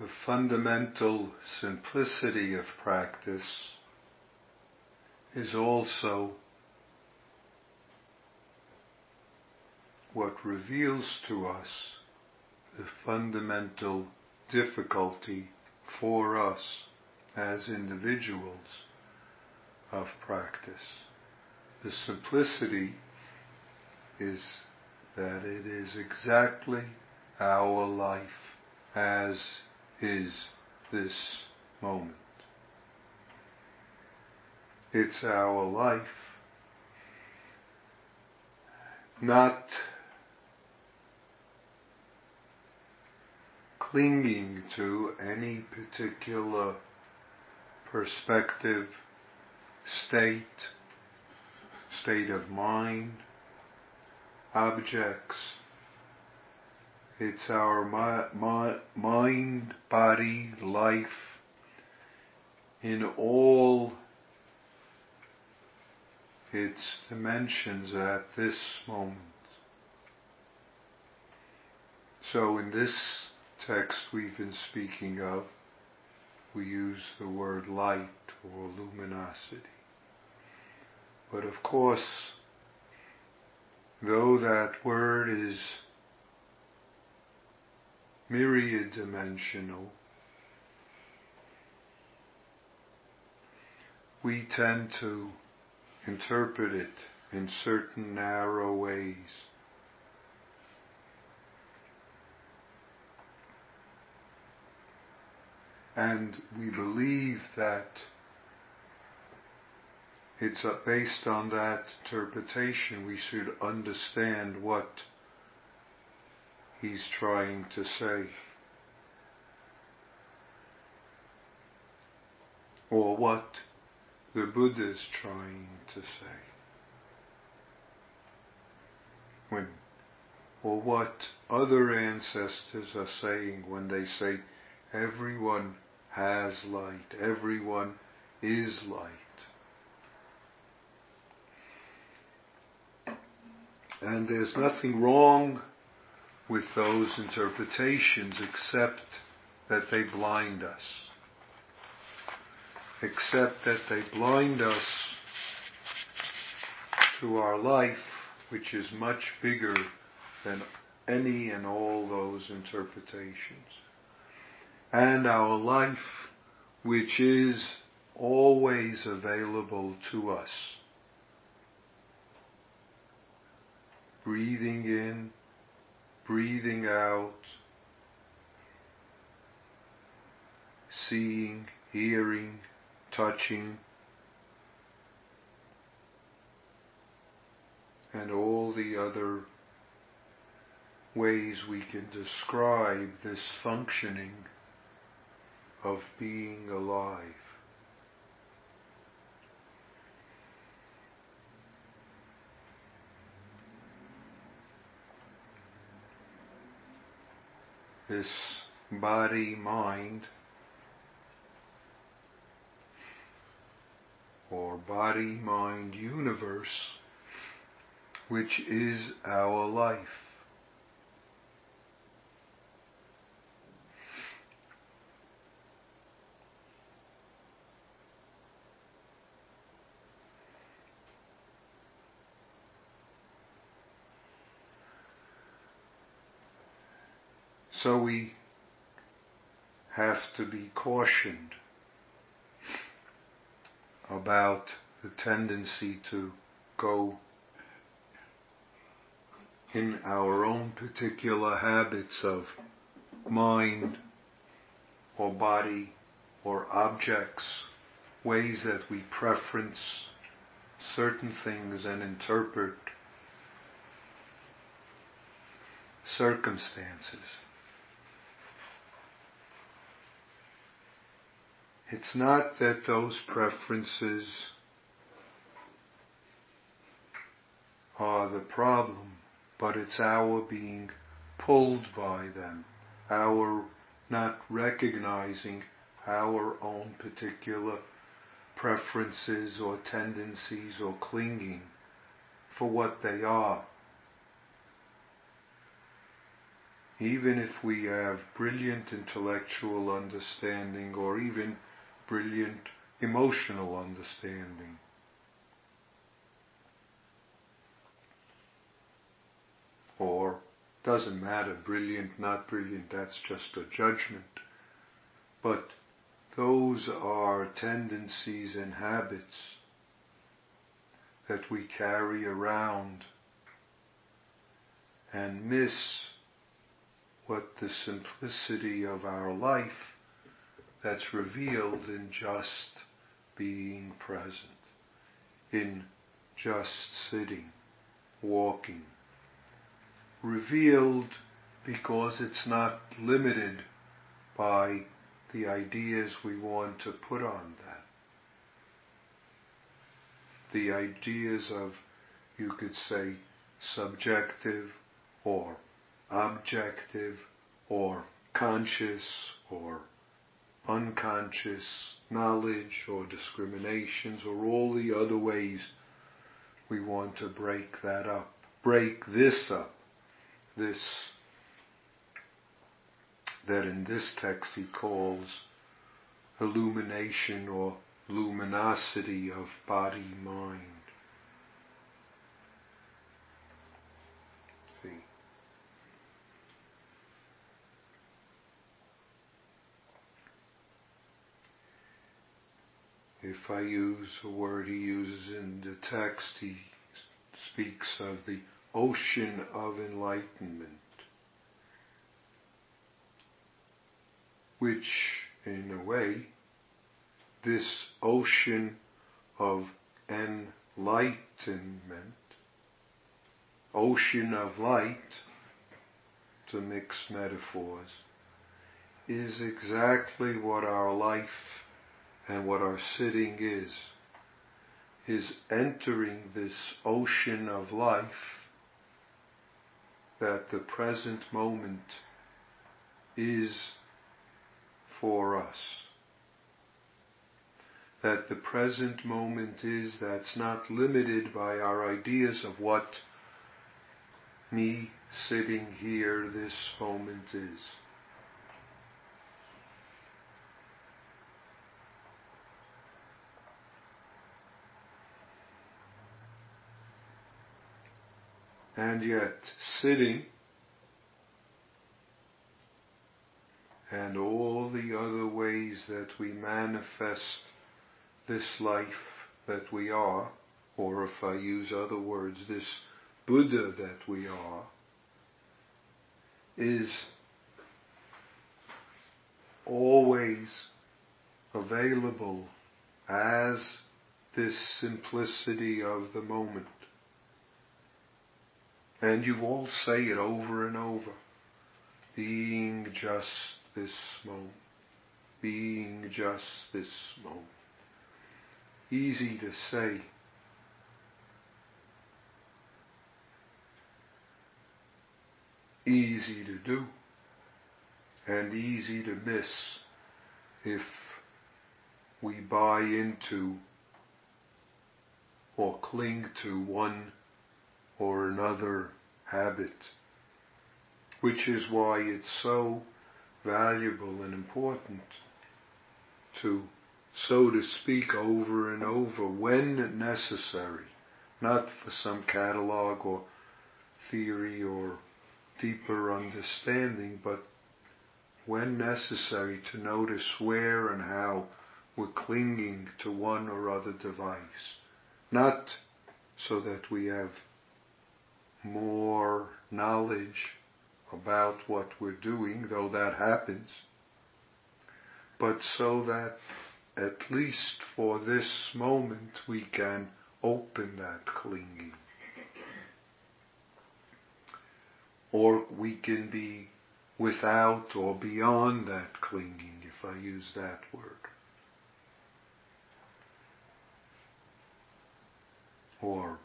the fundamental simplicity of practice is also what reveals to us the fundamental difficulty for us as individuals of practice. The simplicity is that it is exactly our life as is this moment. It's our life, not clinging to any particular perspective, state, state of mind, objects. It's our mi- mi- mind, body, life in all its dimensions at this moment. So in this text we've been speaking of, we use the word light or luminosity. But of course, though that word is myriad dimensional, we tend to interpret it in certain narrow ways. And we believe that it's based on that interpretation we should understand what he's trying to say. Or what the Buddha is trying to say. When, or what other ancestors are saying when they say everyone has light, everyone is light. And there's nothing wrong with those interpretations except that they blind us. Except that they blind us to our life, which is much bigger than any and all those interpretations. And our life, which is always available to us. breathing in, breathing out, seeing, hearing, touching, and all the other ways we can describe this functioning of being alive. This body mind or body mind universe which is our life. So we have to be cautioned about the tendency to go in our own particular habits of mind or body or objects, ways that we preference certain things and interpret circumstances. It's not that those preferences are the problem, but it's our being pulled by them, our not recognizing our own particular preferences or tendencies or clinging for what they are. even if we have brilliant intellectual understanding or even brilliant emotional understanding. Or, doesn't matter, brilliant, not brilliant, that's just a judgment. But those are tendencies and habits that we carry around and miss what the simplicity of our life that's revealed in just being present, in just sitting, walking. Revealed because it's not limited by the ideas we want to put on that. The ideas of, you could say, subjective or objective or conscious or unconscious knowledge or discriminations or all the other ways we want to break that up. Break this up. This that in this text he calls illumination or luminosity of body mind. See. If I use a word he uses in the text, he speaks of the ocean of enlightenment. which, in a way, this ocean of enlightenment, ocean of light, to mix metaphors, is exactly what our life and what our sitting is, is entering this ocean of life that the present moment is for us. That the present moment is that's not limited by our ideas of what me sitting here this moment is. And yet, sitting and all the other ways that we manifest this life that we are, or if I use other words, this Buddha that we are, is always available as this simplicity of the moment. And you all say it over and over, being just this moment, being just this moment. Easy to say. Easy to do and easy to miss if we buy into or cling to one or another habit, which is why it's so valuable and important to, so to speak, over and over when necessary, not for some catalog or theory or deeper understanding, but when necessary to notice where and how we're clinging to one or other device. Not so that we have more knowledge about what we're doing, though that happens, but so that at least for this moment we can open that clinging. Or we can be without or beyond that clinging, if I use that word. Or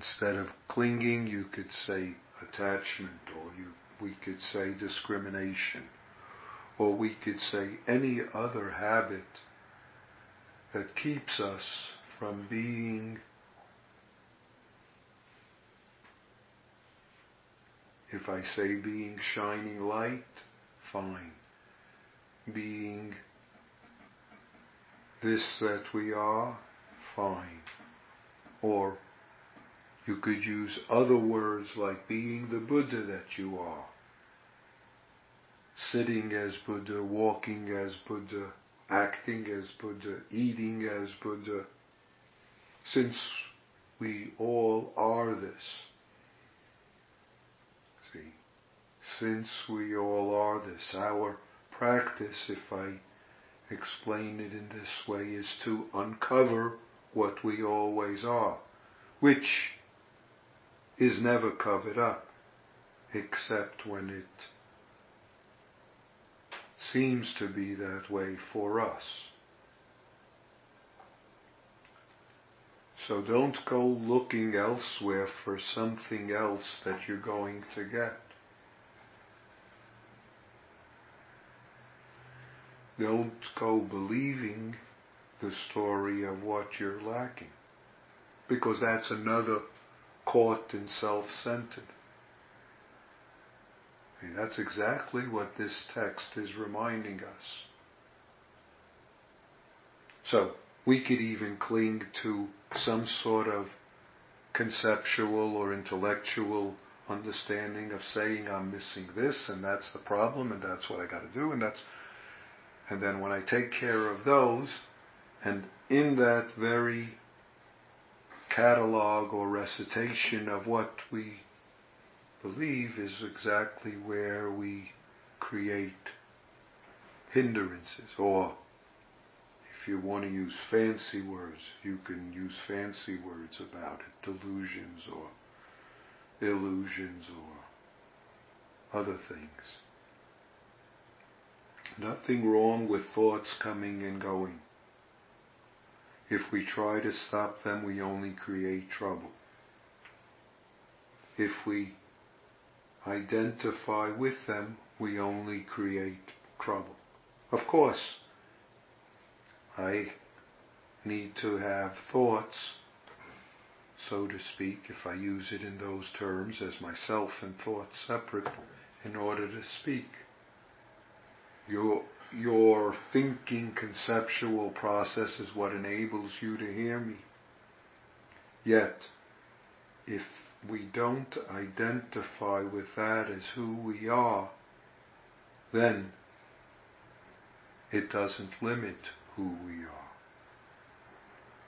instead of clinging, you could say attachment, or you, we could say discrimination, or we could say any other habit that keeps us from being If I say being shining light, fine. Being this that we are, fine. Or you could use other words like being the Buddha that you are. Sitting as Buddha, walking as Buddha, acting as Buddha, eating as Buddha. Since we all are this. See, since we all are this, our practice, if I explain it in this way, is to uncover what we always are, which is never covered up, except when it seems to be that way for us. So don't go looking elsewhere for something else that you're going to get. Don't go believing the story of what you're lacking. Because that's another caught in self-centered. That's exactly what this text is reminding us. So, we could even cling to some sort of conceptual or intellectual understanding of saying I'm missing this and that's the problem and that's what I got to do and that's and then when I take care of those and in that very catalog or recitation of what we believe is exactly where we create hindrances or if you want to use fancy words, you can use fancy words about it, delusions or illusions or other things. Nothing wrong with thoughts coming and going. If we try to stop them, we only create trouble. If we identify with them, we only create trouble. Of course, I need to have thoughts, so to speak, if I use it in those terms, as myself and thoughts separate, in order to speak. Your, your thinking conceptual process is what enables you to hear me. Yet, if we don't identify with that as who we are, then it doesn't limit who we are.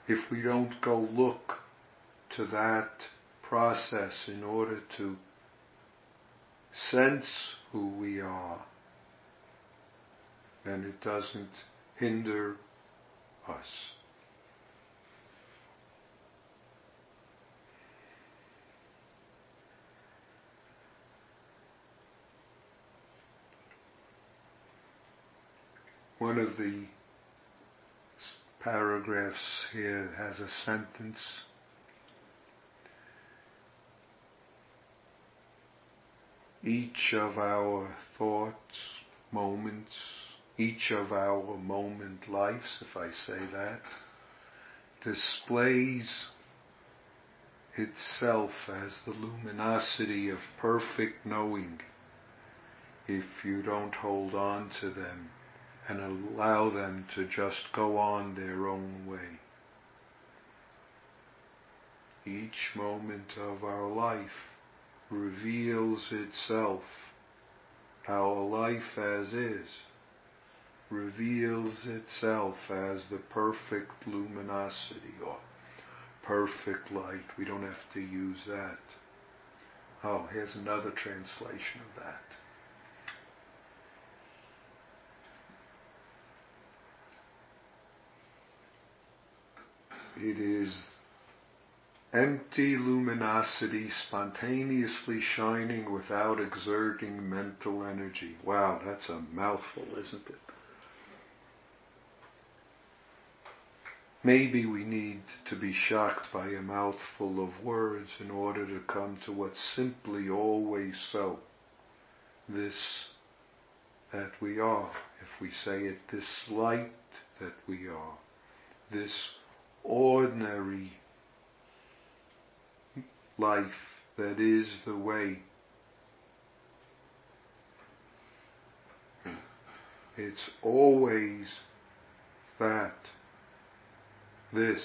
If we don't go look to that process in order to sense who we are, then it doesn't hinder us. One of the paragraphs here has a sentence. Each of our thoughts, moments, each of our moment lives, if I say that, displays itself as the luminosity of perfect knowing if you don't hold on to them and allow them to just go on their own way. Each moment of our life reveals itself. Our life as is reveals itself as the perfect luminosity or perfect light. We don't have to use that. Oh, here's another translation of that. It is empty luminosity spontaneously shining without exerting mental energy. Wow, that's a mouthful, isn't it? Maybe we need to be shocked by a mouthful of words in order to come to what's simply always so. This that we are, if we say it, this light that we are, this ordinary life that is the way. It's always that this,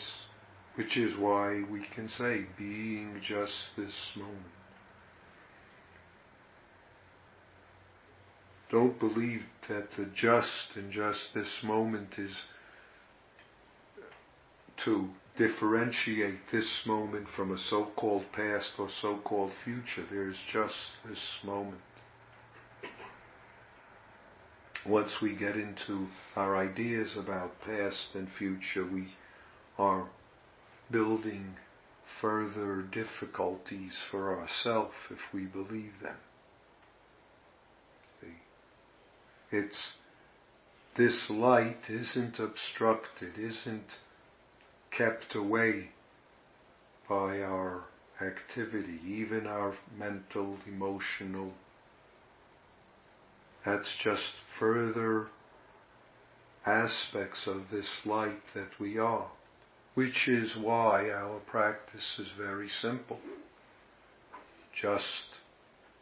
which is why we can say being just this moment. Don't believe that the just in just this moment is to differentiate this moment from a so-called past or so-called future. There is just this moment. Once we get into our ideas about past and future, we are building further difficulties for ourselves if we believe them. It's this light isn't obstructed, isn't kept away by our activity, even our mental, emotional. That's just further aspects of this light that we are, which is why our practice is very simple. Just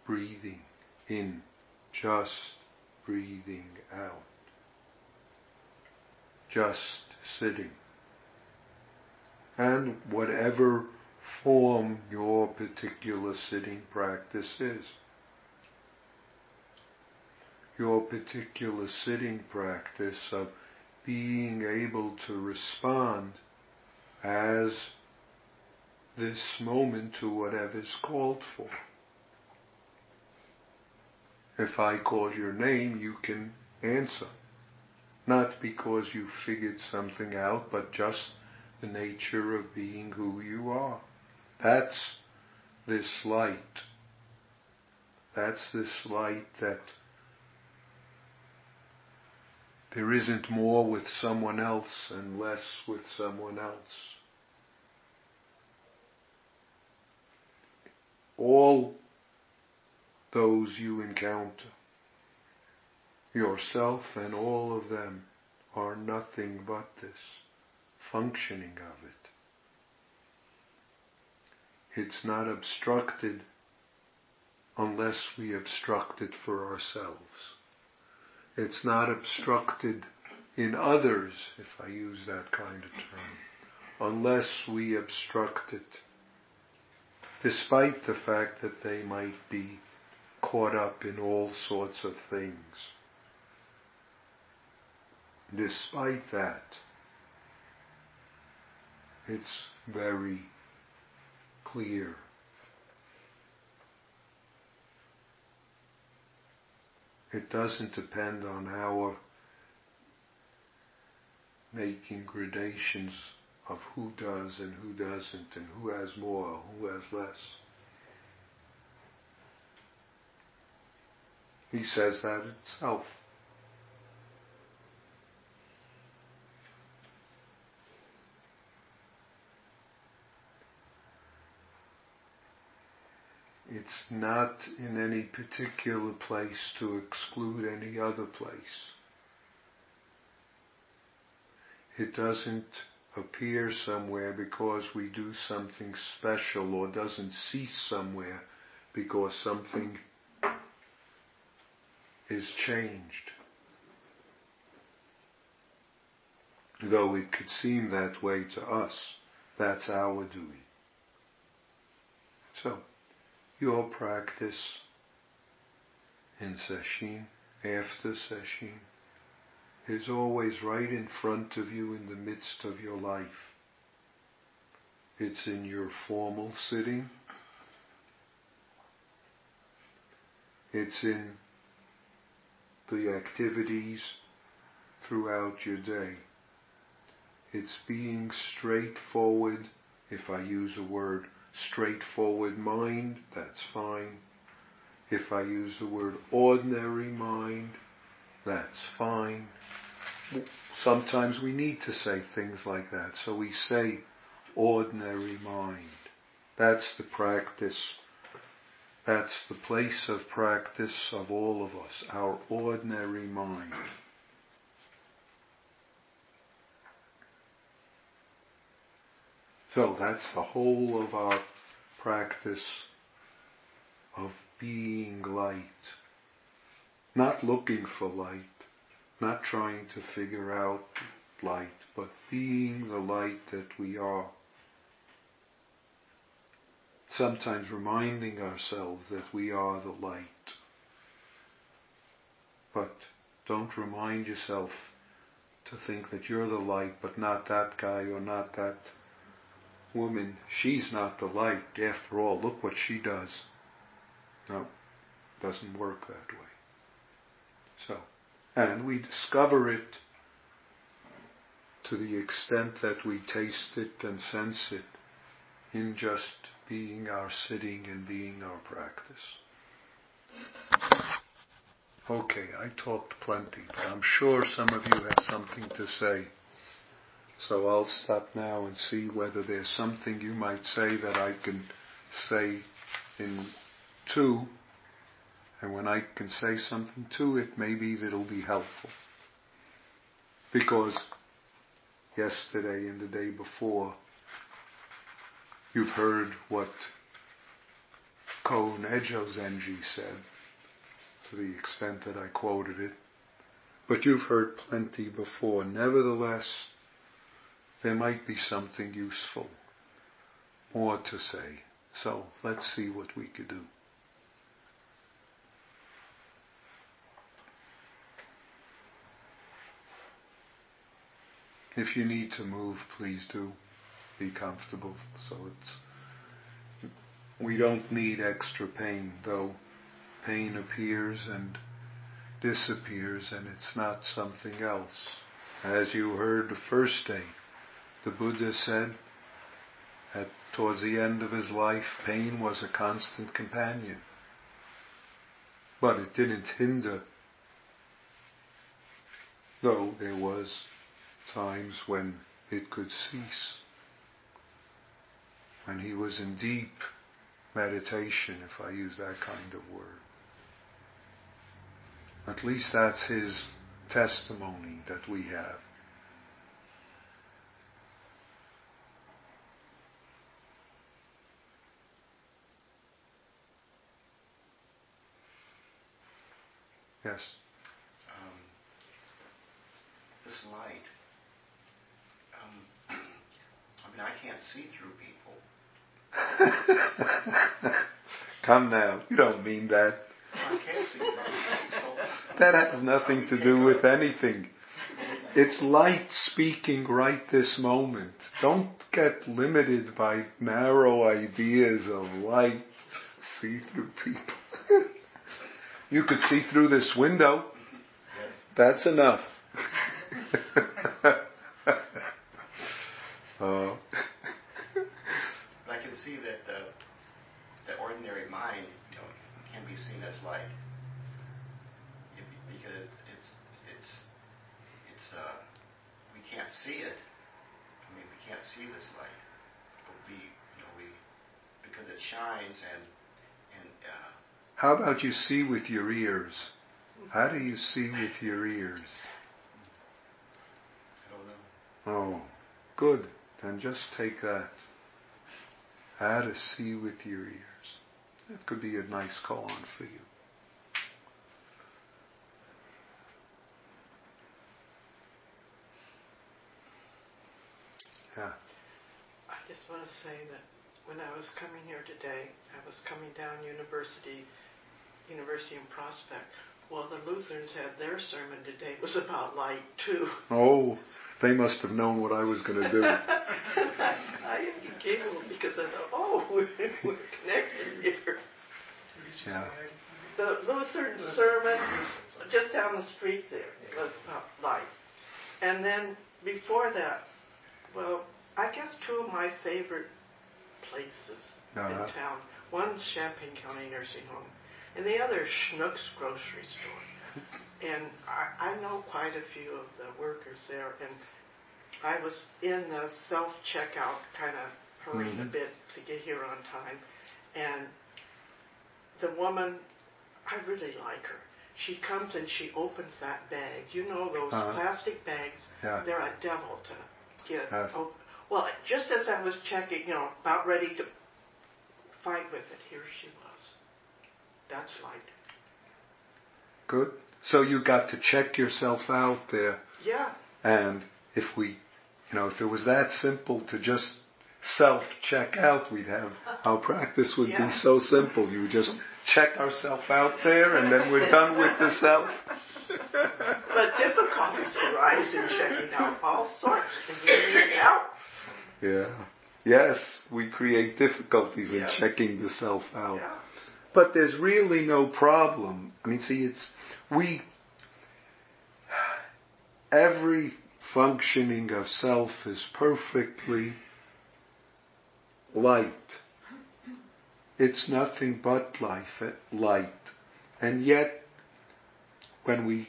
breathing in, just breathing out. Just sitting. And whatever form your particular sitting practice is. Your particular sitting practice of being able to respond as this moment to whatever is called for. If I call your name, you can answer. Not because you figured something out, but just the nature of being who you are. That's this light. That's this light that there isn't more with someone else and less with someone else. All those you encounter. Yourself and all of them are nothing but this functioning of it. It's not obstructed unless we obstruct it for ourselves. It's not obstructed in others, if I use that kind of term, unless we obstruct it, despite the fact that they might be caught up in all sorts of things. Despite that, it's very clear. It doesn't depend on our making gradations of who does and who doesn't and who has more, who has less. He says that itself. It's not in any particular place to exclude any other place. It doesn't appear somewhere because we do something special or doesn't cease somewhere because something is changed. Though it could seem that way to us, that's our doing. So, your practice in sesshin, after sesshin, is always right in front of you in the midst of your life. It's in your formal sitting. It's in the activities throughout your day. It's being straightforward, if I use a word, straightforward mind, that's fine. If I use the word ordinary mind, that's fine. Sometimes we need to say things like that, so we say ordinary mind. That's the practice that's the place of practice of all of us, our ordinary mind. So that's the whole of our practice of being light. Not looking for light, not trying to figure out light, but being the light that we are. Sometimes reminding ourselves that we are the light. But don't remind yourself to think that you're the light, but not that guy or not that woman. She's not the light. After all, look what she does. No, doesn't work that way. So, and we discover it to the extent that we taste it and sense it in just being our sitting and being our practice. Okay, I talked plenty, but I'm sure some of you have something to say. So I'll stop now and see whether there's something you might say that I can say in two. And when I can say something to it, maybe it'll be helpful. Because yesterday and the day before, you've heard what Koun Ejo Zenji said, to the extent that I quoted it. But you've heard plenty before. Nevertheless, there might be something useful, more to say. So let's see what we could do. If you need to move, please do. Be comfortable. So it's, we don't need extra pain, though pain appears and disappears and it's not something else. As you heard the first day, the Buddha said that towards the end of his life, pain was a constant companion. But it didn't hinder, though there was times when it could cease. When he was in deep meditation, if I use that kind of word. At least that's his testimony that we have. Yes. Um, this light. Um, I mean, I can't see through people. Come now, you don't mean that. I can't see through people. That has nothing to do with anything. It's light speaking right this moment. Don't get limited by narrow ideas of light. See through people. You could see through this window. Yes. That's enough. uh. I can see that the, the ordinary mind you know, can be seen as light because it's it's it's uh, we can't see it. I mean, we can't see this light, but we you know we because it shines and and uh, how about you see with your ears? How do you see with your ears? I don't know. Oh, good. Then just take that. How to see with your ears. That could be a nice koan for you. Yeah. I just want to say that when I was coming here today, I was coming down University University in Prospect. Well, the Lutherans had their sermon today. It was about light too. Oh, they must have known what I was going to do. I giggled because I thought, oh, we're, we're connected here. Yeah. The Lutheran sermon just down the street there was about light. And then before that, well, I guess two of my favorite places uh-huh. in town. One's Champaign County Nursing Home, and the other Schnucks Grocery Store. And I, I know quite a few of the workers there, and I was in the self checkout, kind of hurrying mm-hmm. a bit to get here on time, and the woman, I really like her. She comes and she opens that bag. You know those uh-huh. plastic bags? Yeah. They're a devil to get. Yes. Oh, well, just as I was checking, you know, about ready to fight with it, here she was. That's light. Good. So you got to check yourself out there. Yeah. And if we, you know, if it was that simple to just self check out, we'd have our practice would Yeah. be so simple. You would just check ourself out there, and then we're done with the self. But difficulties arise in checking out all sorts, you need help. Yeah. Yes, we create difficulties in checking the self out. Yeah. But there's really no problem. I mean, see, it's, we, every functioning of self is perfectly light. It's nothing but life, eh, light. And yet, when we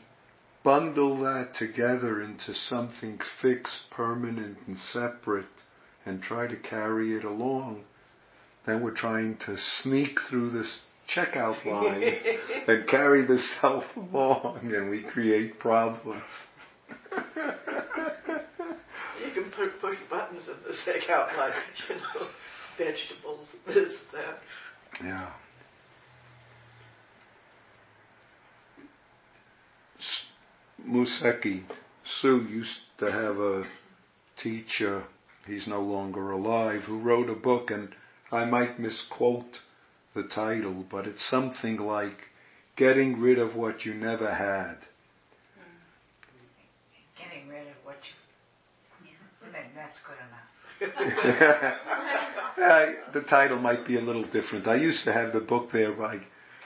bundle that together into something fixed, permanent, and separate, and try to carry it along, then we're trying to sneak through this checkout line and carry the self along, and we create problems. You can put, push buttons at the checkout line, you know, vegetables, this, that. Yeah. Museki Sue used to have a teacher, he's no longer alive, who wrote a book, and I might misquote the title, but it's something like Getting Rid of What You Never Had. Getting rid of what you. Then that's good enough. I, the title might be a little different. I used to have the book there. I,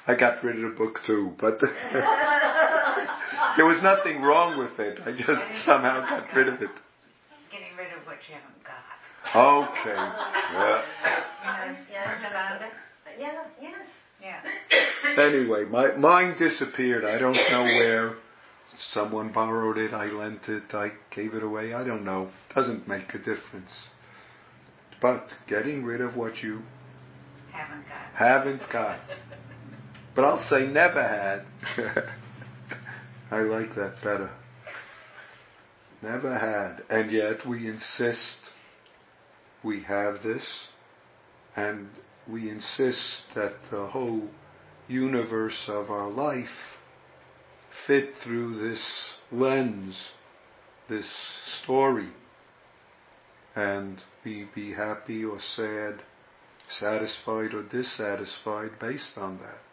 I got rid of the book too, but there was nothing wrong with it. I just somehow got rid of it. Getting rid of what you haven't got. Okay. Yeah. Yeah. Yeah. Yeah. Anyway, my mine disappeared. I don't know where. Someone borrowed it. I lent it. I gave it away. I don't know. Doesn't make a difference. But getting rid of what you Haven't got. haven't got. But I'll say never had. I like that better. Never had. And yet we insist we have this, and we insist that the whole universe of our life fit through this lens, this story, and we be happy or sad satisfied or dissatisfied based on that.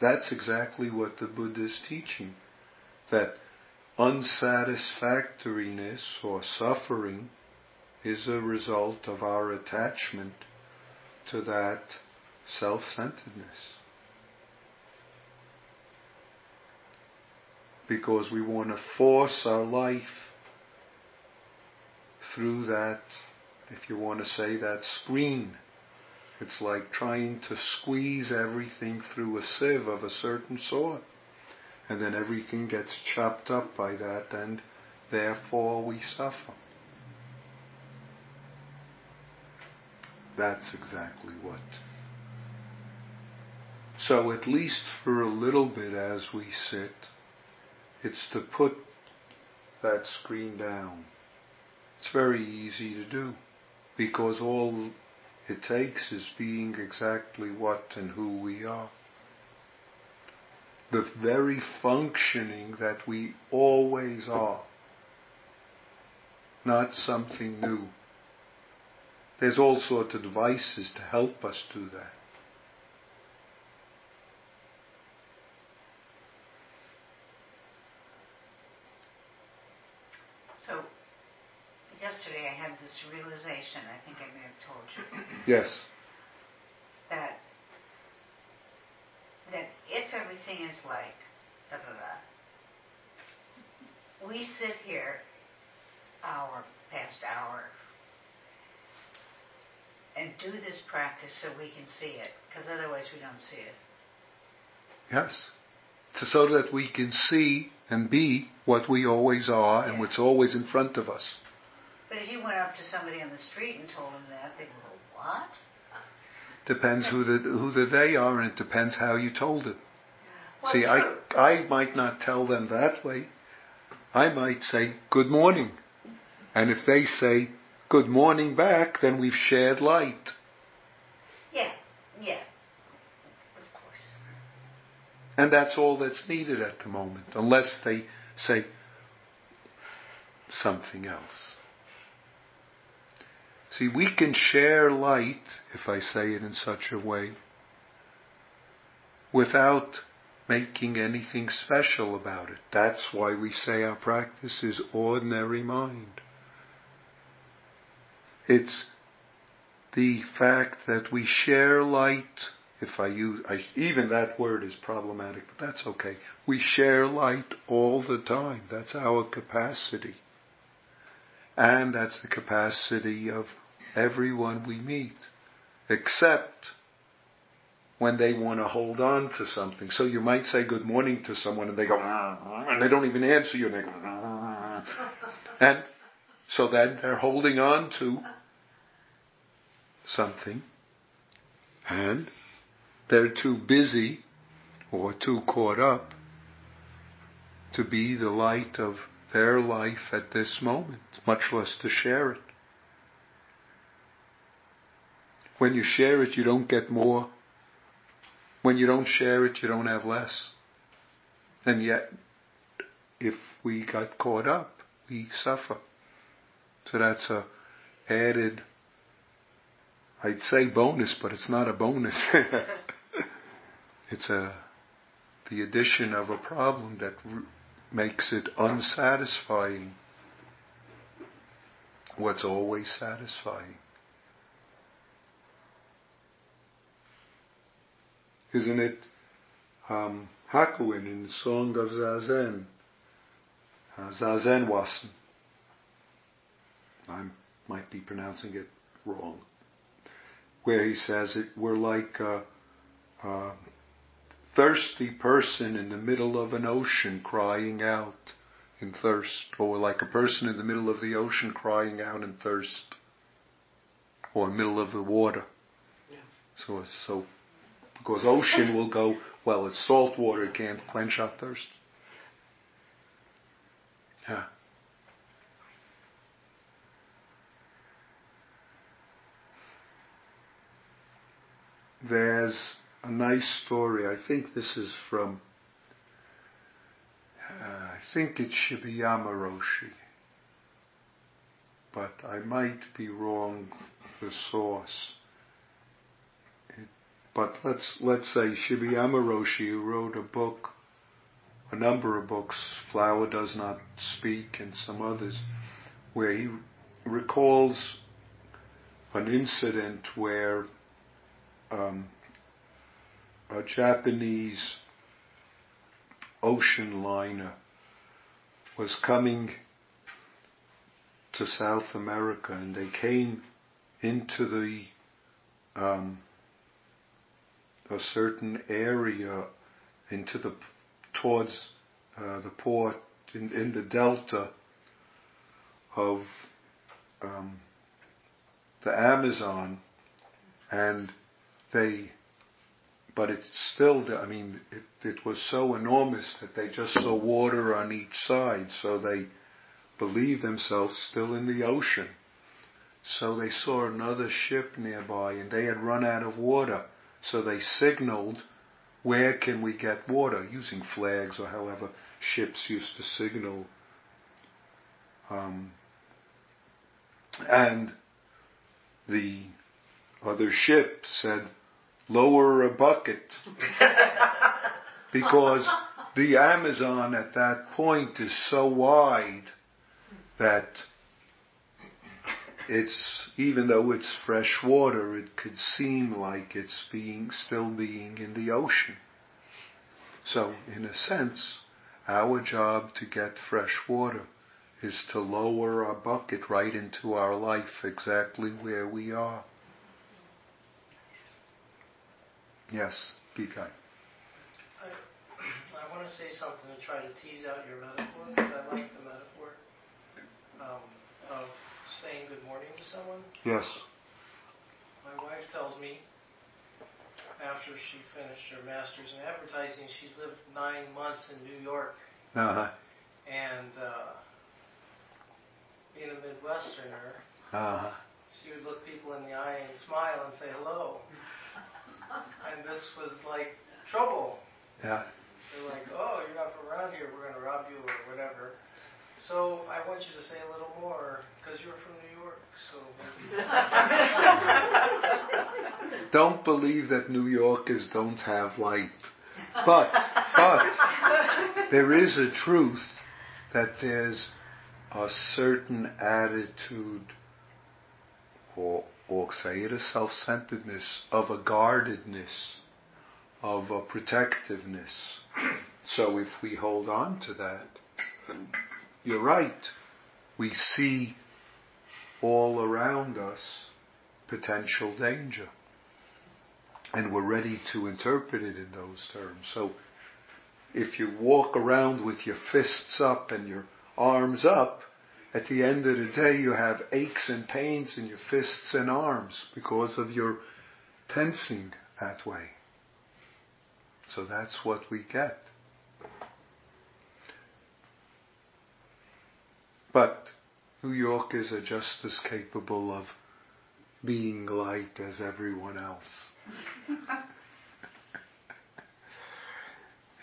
That's exactly what the Buddha is teaching. That unsatisfactoriness or suffering is a result of our attachment to that self-centeredness. Because we want to force our life through that if you want to say that screen. It's like trying to squeeze everything through a sieve of a certain sort. And then everything gets chopped up by that and therefore we suffer. That's exactly what. So at least for a little bit as we sit, it's to put that screen down. It's very easy to do because all it takes is being exactly what and who we are. The very functioning that we always are, not something new. There's all sorts of devices to help us do that. So, yesterday Realization, I think I may have told you, Yes. that that if everything is like da da da, we sit here hour past hour and do this practice so we can see it, because otherwise we don't see it. Yes. To, so that we can see and be what we always are and what's always in front of us. But if you went up to somebody on the street and told them that, they'd go, "What?" Depends who the who the they are and it depends how you told it. Well, See, I. I might not tell them that way. I might say good morning. And if they say good morning back, then we've shared light. Yeah, yeah, of course. And that's all that's needed at the moment, unless they say something else. See, we can share light, if I say it in such a way, without making anything special about it. That's why we say our practice is ordinary mind. It's the fact that we share light. If I use, I, even that word is problematic, but that's okay. We share light all the time. That's our capacity. And that's the capacity of everyone we meet. Except when they want to hold on to something. So you might say good morning to someone and they go, ah, and they don't even answer you and they go, and so then they're holding on to something and they're too busy or too caught up to be the light of their life at this moment, much less to share it. When you share it, you don't get more. When you don't share it, you don't have less. And yet, if we got caught up, we suffer. So that's a added I'd say bonus, but it's not a bonus. it's a the addition of a problem that r- makes it unsatisfying. What's always satisfying. Isn't it um, Hakuin in the Song of Zazen? Uh, Zazen Wasan. I might be pronouncing it wrong where he says it, we're like a, a thirsty person in the middle of an ocean crying out in thirst, or like a person in the middle of the ocean crying out in thirst, or middle of the water. Yeah. So, so because ocean will go, well, it's salt water, it can't quench our thirst. Yeah. there's a nice story. I think this is from, uh, I think it should be Roshi, but I might be wrong the source. But let's let's say Shibayama Roshi, who wrote a book, a number of books, Flower Does Not Speak, and some others, where he recalls an incident where um, a Japanese ocean liner was coming to South America and they came into the um, a certain area into the towards uh, the port in, in, the delta of um, the Amazon and they, but it's still, I mean, it, it was so enormous that they just saw water on each side, so they believed themselves still in the ocean. So they saw another ship nearby and they had run out of water. So they signaled, where can we get water? Using flags or however ships used to signal. Um, and the other ship said, lower a bucket. because the Amazon at that point is so wide that it's, even though it's fresh water, it could seem like it's being, still being in the ocean. So, in a sense, our job to get fresh water is to lower our bucket right into our life exactly where we are. Yes, be kind. I, I want to say something to try to tease out your metaphor because I like the metaphor um, of saying good morning to someone. Yes. My wife tells me after she finished her master's in advertising, she's lived nine months in New York. Uh-huh. And uh, being a Midwesterner, uh-huh. she would look people in the eye and smile and say hello and this was like trouble. Yeah. They're like, oh, you're not from around here, we're going to rob you or whatever. So I want you to say a little more because you're from New York. So don't believe that New Yorkers don't have light. But, but, there is a truth that there's a certain attitude, or, or say it a self-centeredness, of a guardedness, of a protectiveness. So if we hold on to that, you're right. We see all around us potential danger. And we're ready to interpret it in those terms. So if you walk around with your fists up and your arms up, at the end of the day you have aches and pains in your fists and arms because of your tensing that way. So that's what we get. But New Yorkers are just as capable of being light as everyone else.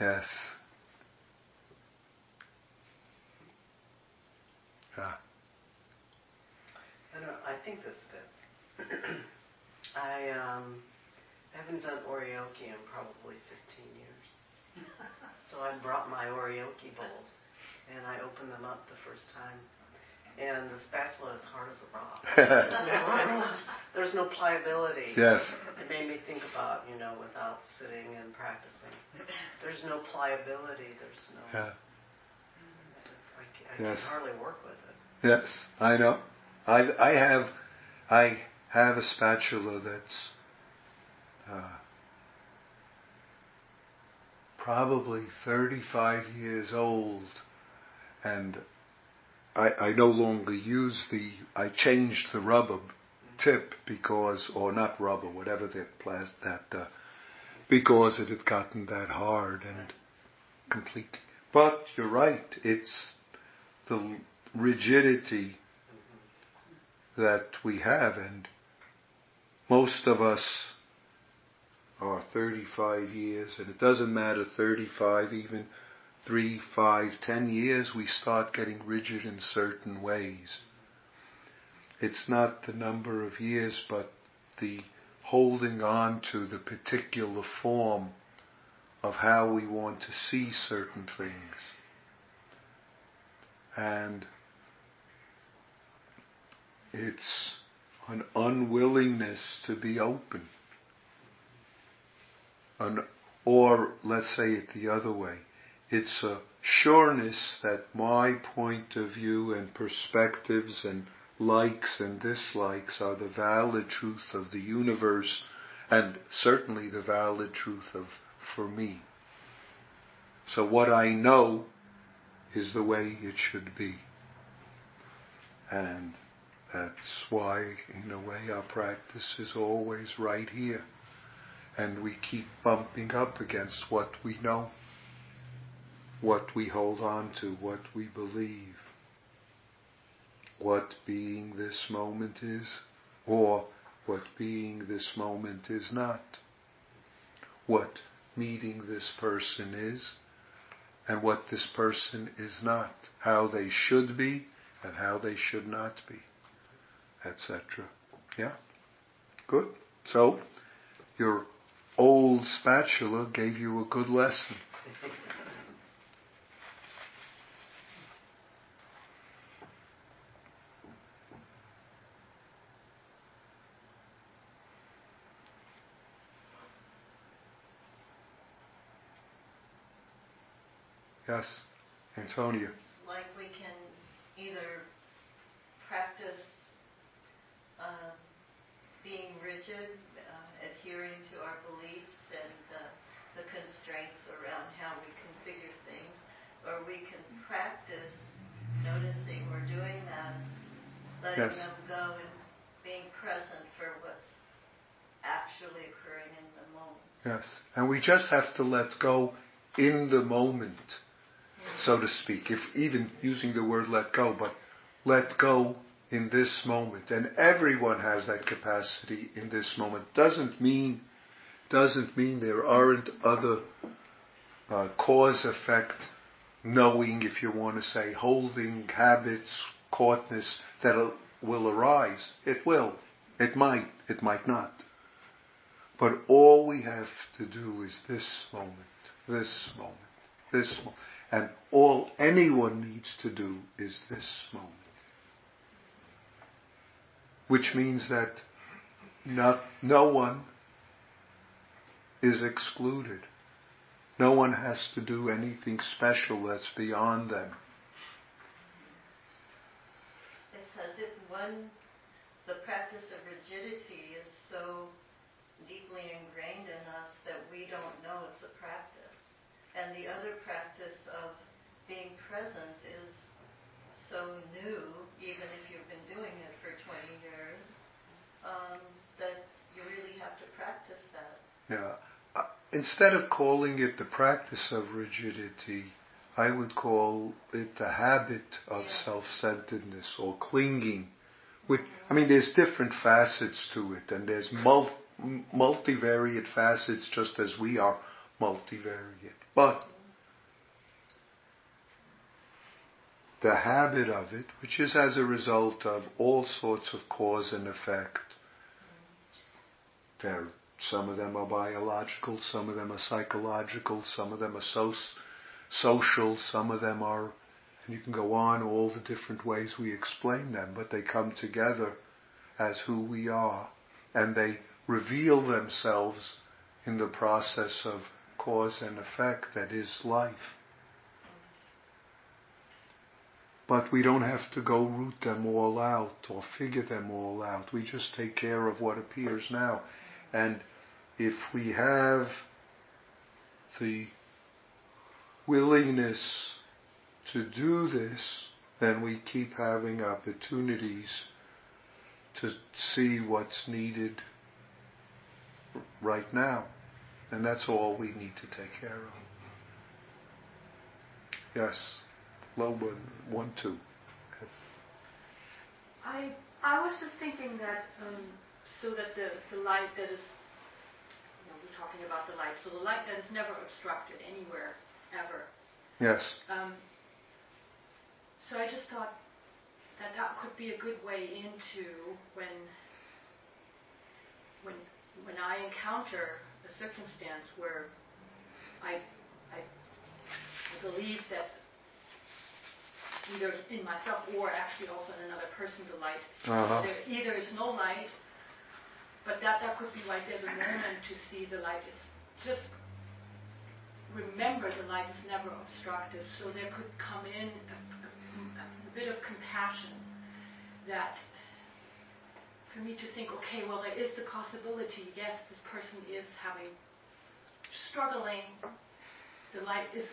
yes. Yeah. I, I think this fits. I um, haven't done oryoki in probably 15 years. so I brought my oryoki bowls and I opened them up the first time. And the spatula is hard as a rock. There's no pliability. Yes. It made me think about, you know, without sitting and practicing. There's no pliability. There's no. Yeah. I, I yes. can hardly work with it. Yes, I know. I I have I have a spatula that's uh, probably 35 years old and I, I no longer use the, I changed the rubber tip because, or not rubber, whatever the plastic, that, uh, because it had gotten that hard and complete. But you're right, it's the rigidity that we have and most of us are 35 years and it doesn't matter 35 even three, five, ten years, we start getting rigid in certain ways. It's not the number of years, but the holding on to the particular form of how we want to see certain things. And it's an unwillingness to be open. An, or let's say it the other way it's a sureness that my point of view and perspectives and likes and dislikes are the valid truth of the universe and certainly the valid truth of for me. So what I know is the way it should be. And that's why, in a way, our practice is always right here. And we keep bumping up against what we know what we hold on to, what we believe, what being this moment is, or what being this moment is not, what meeting this person is, and what this person is not, how they should be and how they should not be, etc. Yeah? Good? So, your old spatula gave you a good lesson. Yes, Like we can either practice uh, being rigid, uh, adhering to our beliefs and uh, the constraints around how we configure things, or we can practice noticing we're doing that, letting yes. them go and being present for what's actually occurring in the moment. Yes, and we just have to let go in the moment so to speak, if even using the word let go, but let go in this moment. And everyone has that capacity in this moment. Doesn't mean, doesn't mean there aren't other uh, cause effect knowing, if you want to say, holding habits, caughtness that will arise. It will. It might. It might not. But all we have to do is this moment, this moment, this moment. And all anyone needs to do is this moment. Which means that not, no one is excluded. No one has to do anything special that's beyond them. It's as if one, the practice of rigidity is so deeply ingrained in us that we don't know it's a practice. And the other practice of being present is so new, even if you've been doing it for 20 years, um, that you really have to practice that. Yeah. Uh, instead of calling it the practice of rigidity, I would call it the habit of yeah. self-centeredness or clinging. With, I mean, there's different facets to it, and there's mul- multivariate facets just as we are multivariate. But the habit of it, which is as a result of all sorts of cause and effect, there, some of them are biological, some of them are psychological, some of them are so, social, some of them are, and you can go on all the different ways we explain them, but they come together as who we are, and they reveal themselves in the process of cause and effect that is life. But we don't have to go root them all out or figure them all out. We just take care of what appears now. And if we have the willingness to do this, then we keep having opportunities to see what's needed right now. And that's all we need to take care of. Yes, Loba, one, two. I I was just thinking that um, so that the, the light that is, you know, we're talking about the light, so the light that is never obstructed anywhere, ever. Yes. Um, so I just thought that that could be a good way into when when when I encounter a circumstance where I, I, believe that either in myself or actually also in another person the light, uh-huh. there either is no light, but that, that could be like there's a moment to see the light is just remember the light is never obstructive, so there could come in a, a, a bit of compassion that for me to think, okay, well, there is the possibility, yes, this person is having, struggling. The light is,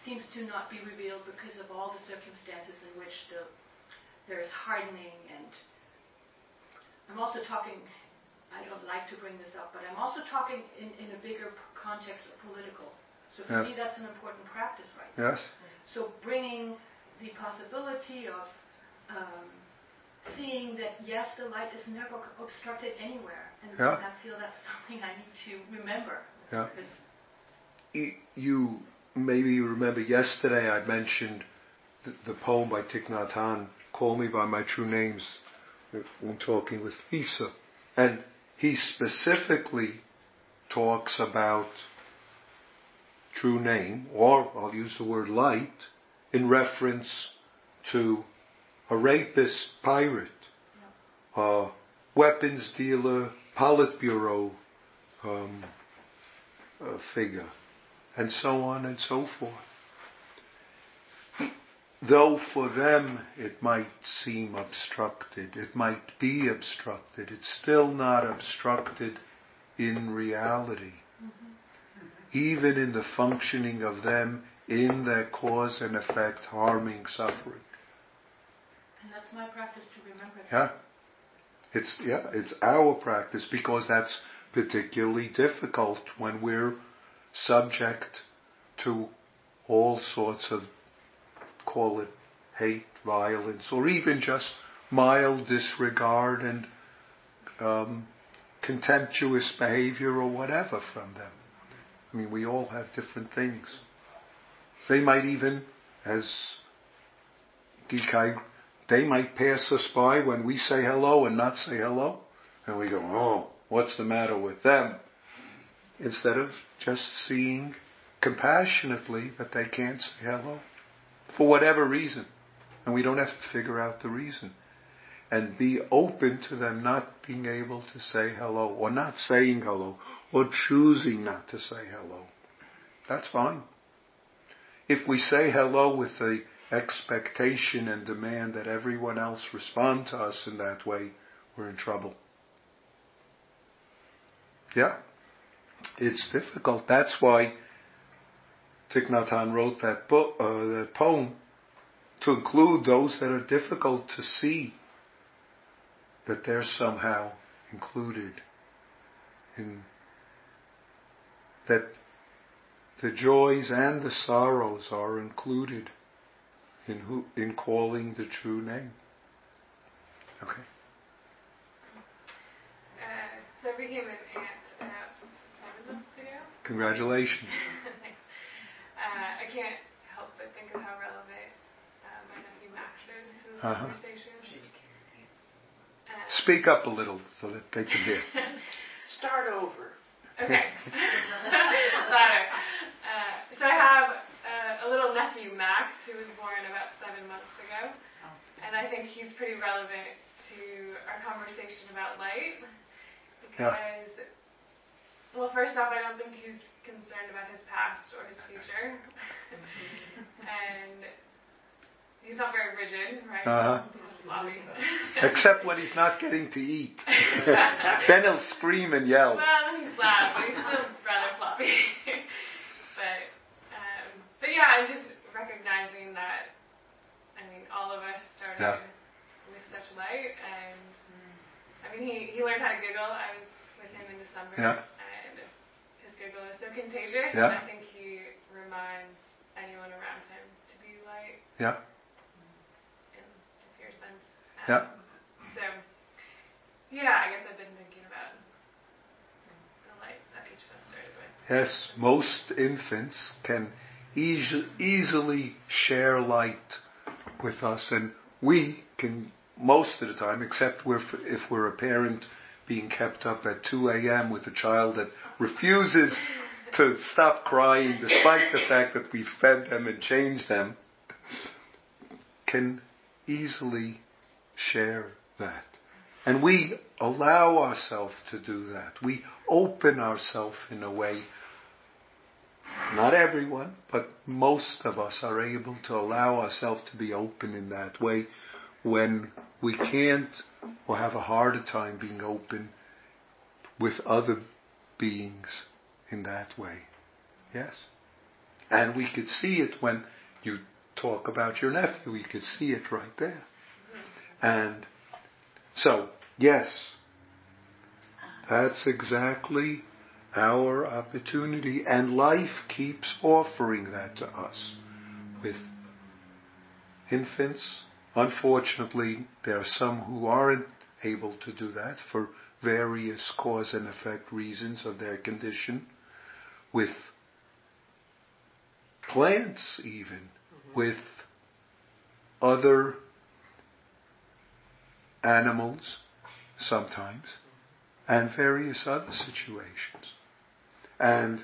seems to not be revealed because of all the circumstances in which the, there is hardening. And I'm also talking, I don't like to bring this up, but I'm also talking in, in a bigger context of political. So for yes. me, that's an important practice right Yes. So bringing the possibility of um, seeing that yes, the light is never obstructed anywhere, and yeah. I feel that's something I need to remember. Yeah. You maybe you remember yesterday I mentioned the, the poem by Thich Nhat Hanh, "Call Me by My True Names," uh, when talking with Lisa, and he specifically talks about true name, or I'll use the word light, in reference to a rapist pirate, a weapons dealer, Politburo um, figure, and so on and so forth. Though for them it might seem obstructed, it might be obstructed, it's still not obstructed in reality. Mm-hmm. Even in the functioning of them in their cause and effect harming suffering. That's my practice to remember. Yeah. It's yeah, it's our practice because that's particularly difficult when we're subject to all sorts of call it hate, violence, or even just mild disregard and um, contemptuous behavior or whatever from them. I mean, we all have different things. They might even, as Gikai, they might pass us by when we say hello and not say hello. And we go, oh, what's the matter with them? Instead of just seeing compassionately that they can't say hello. For whatever reason. And we don't have to figure out the reason. And be open to them not being able to say hello, or not saying hello, or choosing not to say hello. That's fine. If we say hello with the expectation and demand that everyone else respond to us in that way, we're in trouble. Yeah. It's difficult. That's why Thich Nhat Hanh wrote that book, uh, that poem, to include those that are difficult to see, that they're somehow included in that the joys and the sorrows are included in who, in calling the true name. Okay. Uh, so I became an aunt about seven months ago. Congratulations. Thanks. Uh, I can't help but think of how relevant uh, my nephew Max is to this Uh-huh. conversation. Uh, Speak up a little so that they can hear. Start over. Okay. Louder. Uh, so I have a little nephew, Max, who was born about seven months ago. And I think he's pretty relevant to our conversation about light. Because, well, first off, I don't think he's concerned about his past or his future. and he's not very rigid, right? Uh-huh. Except when he's not getting to eat. then he'll scream and yell. Well, he's loud, but he's still rather floppy. but, um, but yeah, I'm just recognizing that. I mean, all of us started Yeah. with such light, and I mean, he he learned how to giggle. I was with him in December, Yeah. and his giggle is so contagious. Yeah. And I think he reminds anyone around him to be light Yeah. in a pure sense. Um, Yeah. So, yeah, I guess I've been thinking about the light that each of us started with. Yes, most infants can eas- easily share light with us, and we can most of the time, except if we're a parent being kept up at 2 a.m. with a child that refuses to stop crying despite the fact that we fed them and changed them, can easily share that. And we allow ourselves to do that. We open ourselves in a way, not everyone, but most of us are able to allow ourselves to be open in that way when we can't or have a harder time being open with other beings in that way. Yes? And we could see it when you talk about your nephew. We could see it right there. And so, yes, that's exactly our opportunity. And life keeps offering that to us with infants. Unfortunately, there are some who aren't able to do that for various cause and effect reasons of their condition. With plants, even, mm-hmm. with other animals sometimes, mm-hmm. and various other situations. And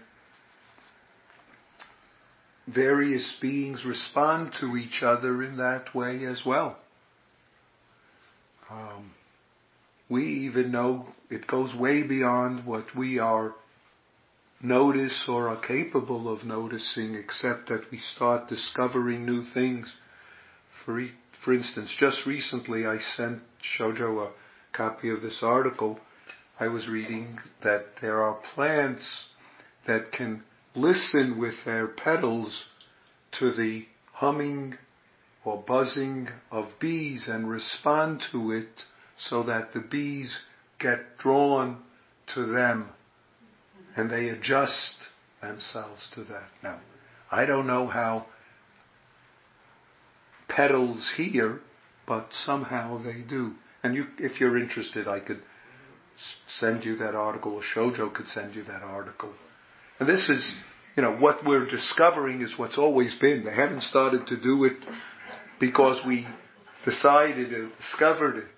various beings respond to each other in that way as well. Um, we even know it goes way beyond what we are notice or are capable of noticing, except that we start discovering new things. For, e- for instance, just recently I sent Shoujo a copy of this article. I was reading that there are plants that can listen with their petals to the humming or buzzing of bees and respond to it so that the bees get drawn to them and they adjust themselves to that. Now, I don't know how petals hear, but somehow they do. And you, if you're interested, I could send you that article, or Shoujo could send you that article. And this is you know, what we're discovering is what's always been. They haven't started to do it because we decided or discovered it.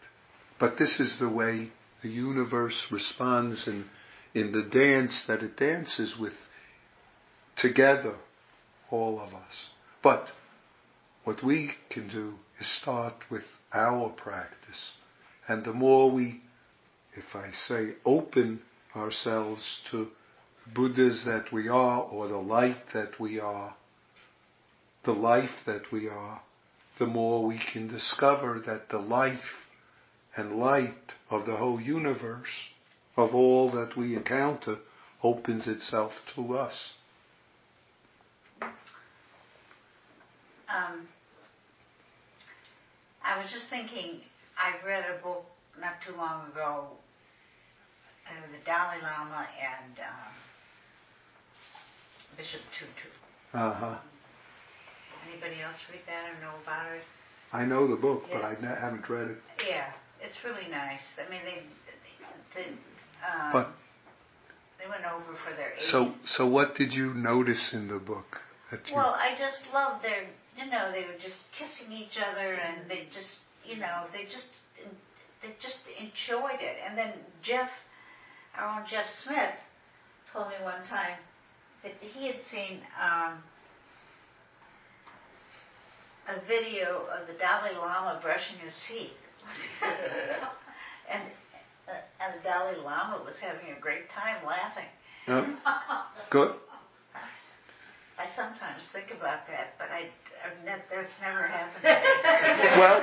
But this is the way the universe responds in, in the dance that it dances with together, all of us. But what we can do is start with our practice. And the more we, if I say, open ourselves to Buddhas that we are, or the light that we are, the life that we are, the more we can discover that the life and light of the whole universe, of all that we encounter, opens itself to us. Um, I was just thinking, I read a book not too long ago, uh, the Dalai Lama and um, Bishop Tutu. Uh huh. Anybody else read that or know about it? I know the book, but. I haven't read it. Yeah, it's really nice. I mean, they, they, um, But- they went over for their age. So, so what did you notice in the book? That you, Well, I just love their, you know, they were just kissing each other and they just, you know, they just, they just enjoyed it. And then Jeff, our own Jeff Smith, told me one time that he had seen um, a video of the Dalai Lama brushing his teeth. and, uh, and the Dalai Lama was having a great time laughing. Yeah? good. I sometimes think about that, but I, I've ne- that's never happened. Well,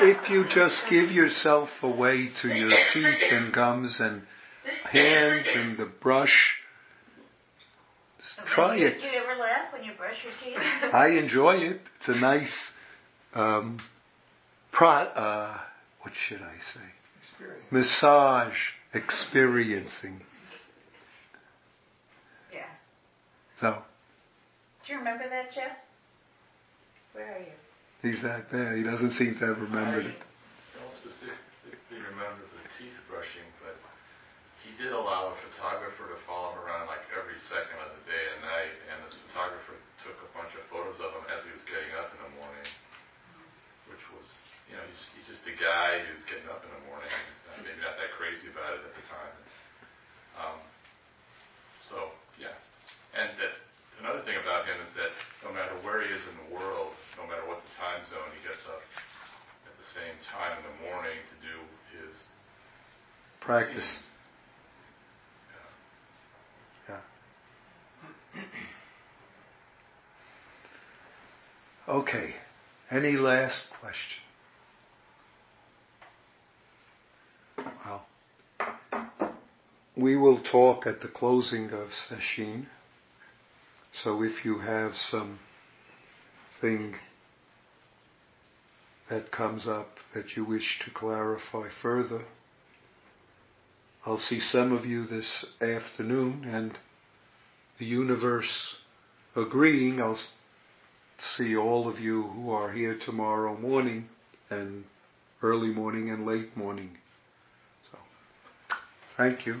if you just give yourself away to your teeth and gums and hands and the brush, try do you, it. Do you ever laugh when you brush your teeth? I enjoy it. It's a nice, um, pro, uh, what should I say? Experience. Massage experiencing. yeah. So Do you remember that, Jeff? Where are you? he's not there. He doesn't seem to have remembered it. I don't specifically remember the teeth brushing, but he did allow a photographer to follow him around like every second of the day and night, and this photographer took a bunch of photos of him as he was getting up in the morning, which was, you know, he's, he's just a guy who's getting up in the morning. He's not, maybe not that crazy about it at the time. Um, so, yeah. And that, another thing about him is that no matter where he is in the world, no matter what the time zone, he gets up at the same time in the morning to do his Practice. routines. Okay. Any last question? Well, we will talk at the closing of sesshin. So if you have some thing that comes up that you wish to clarify further, I'll see some of you this afternoon and the universe agreeing, I'll see all of you who are here tomorrow morning and early morning and late morning. So, thank you.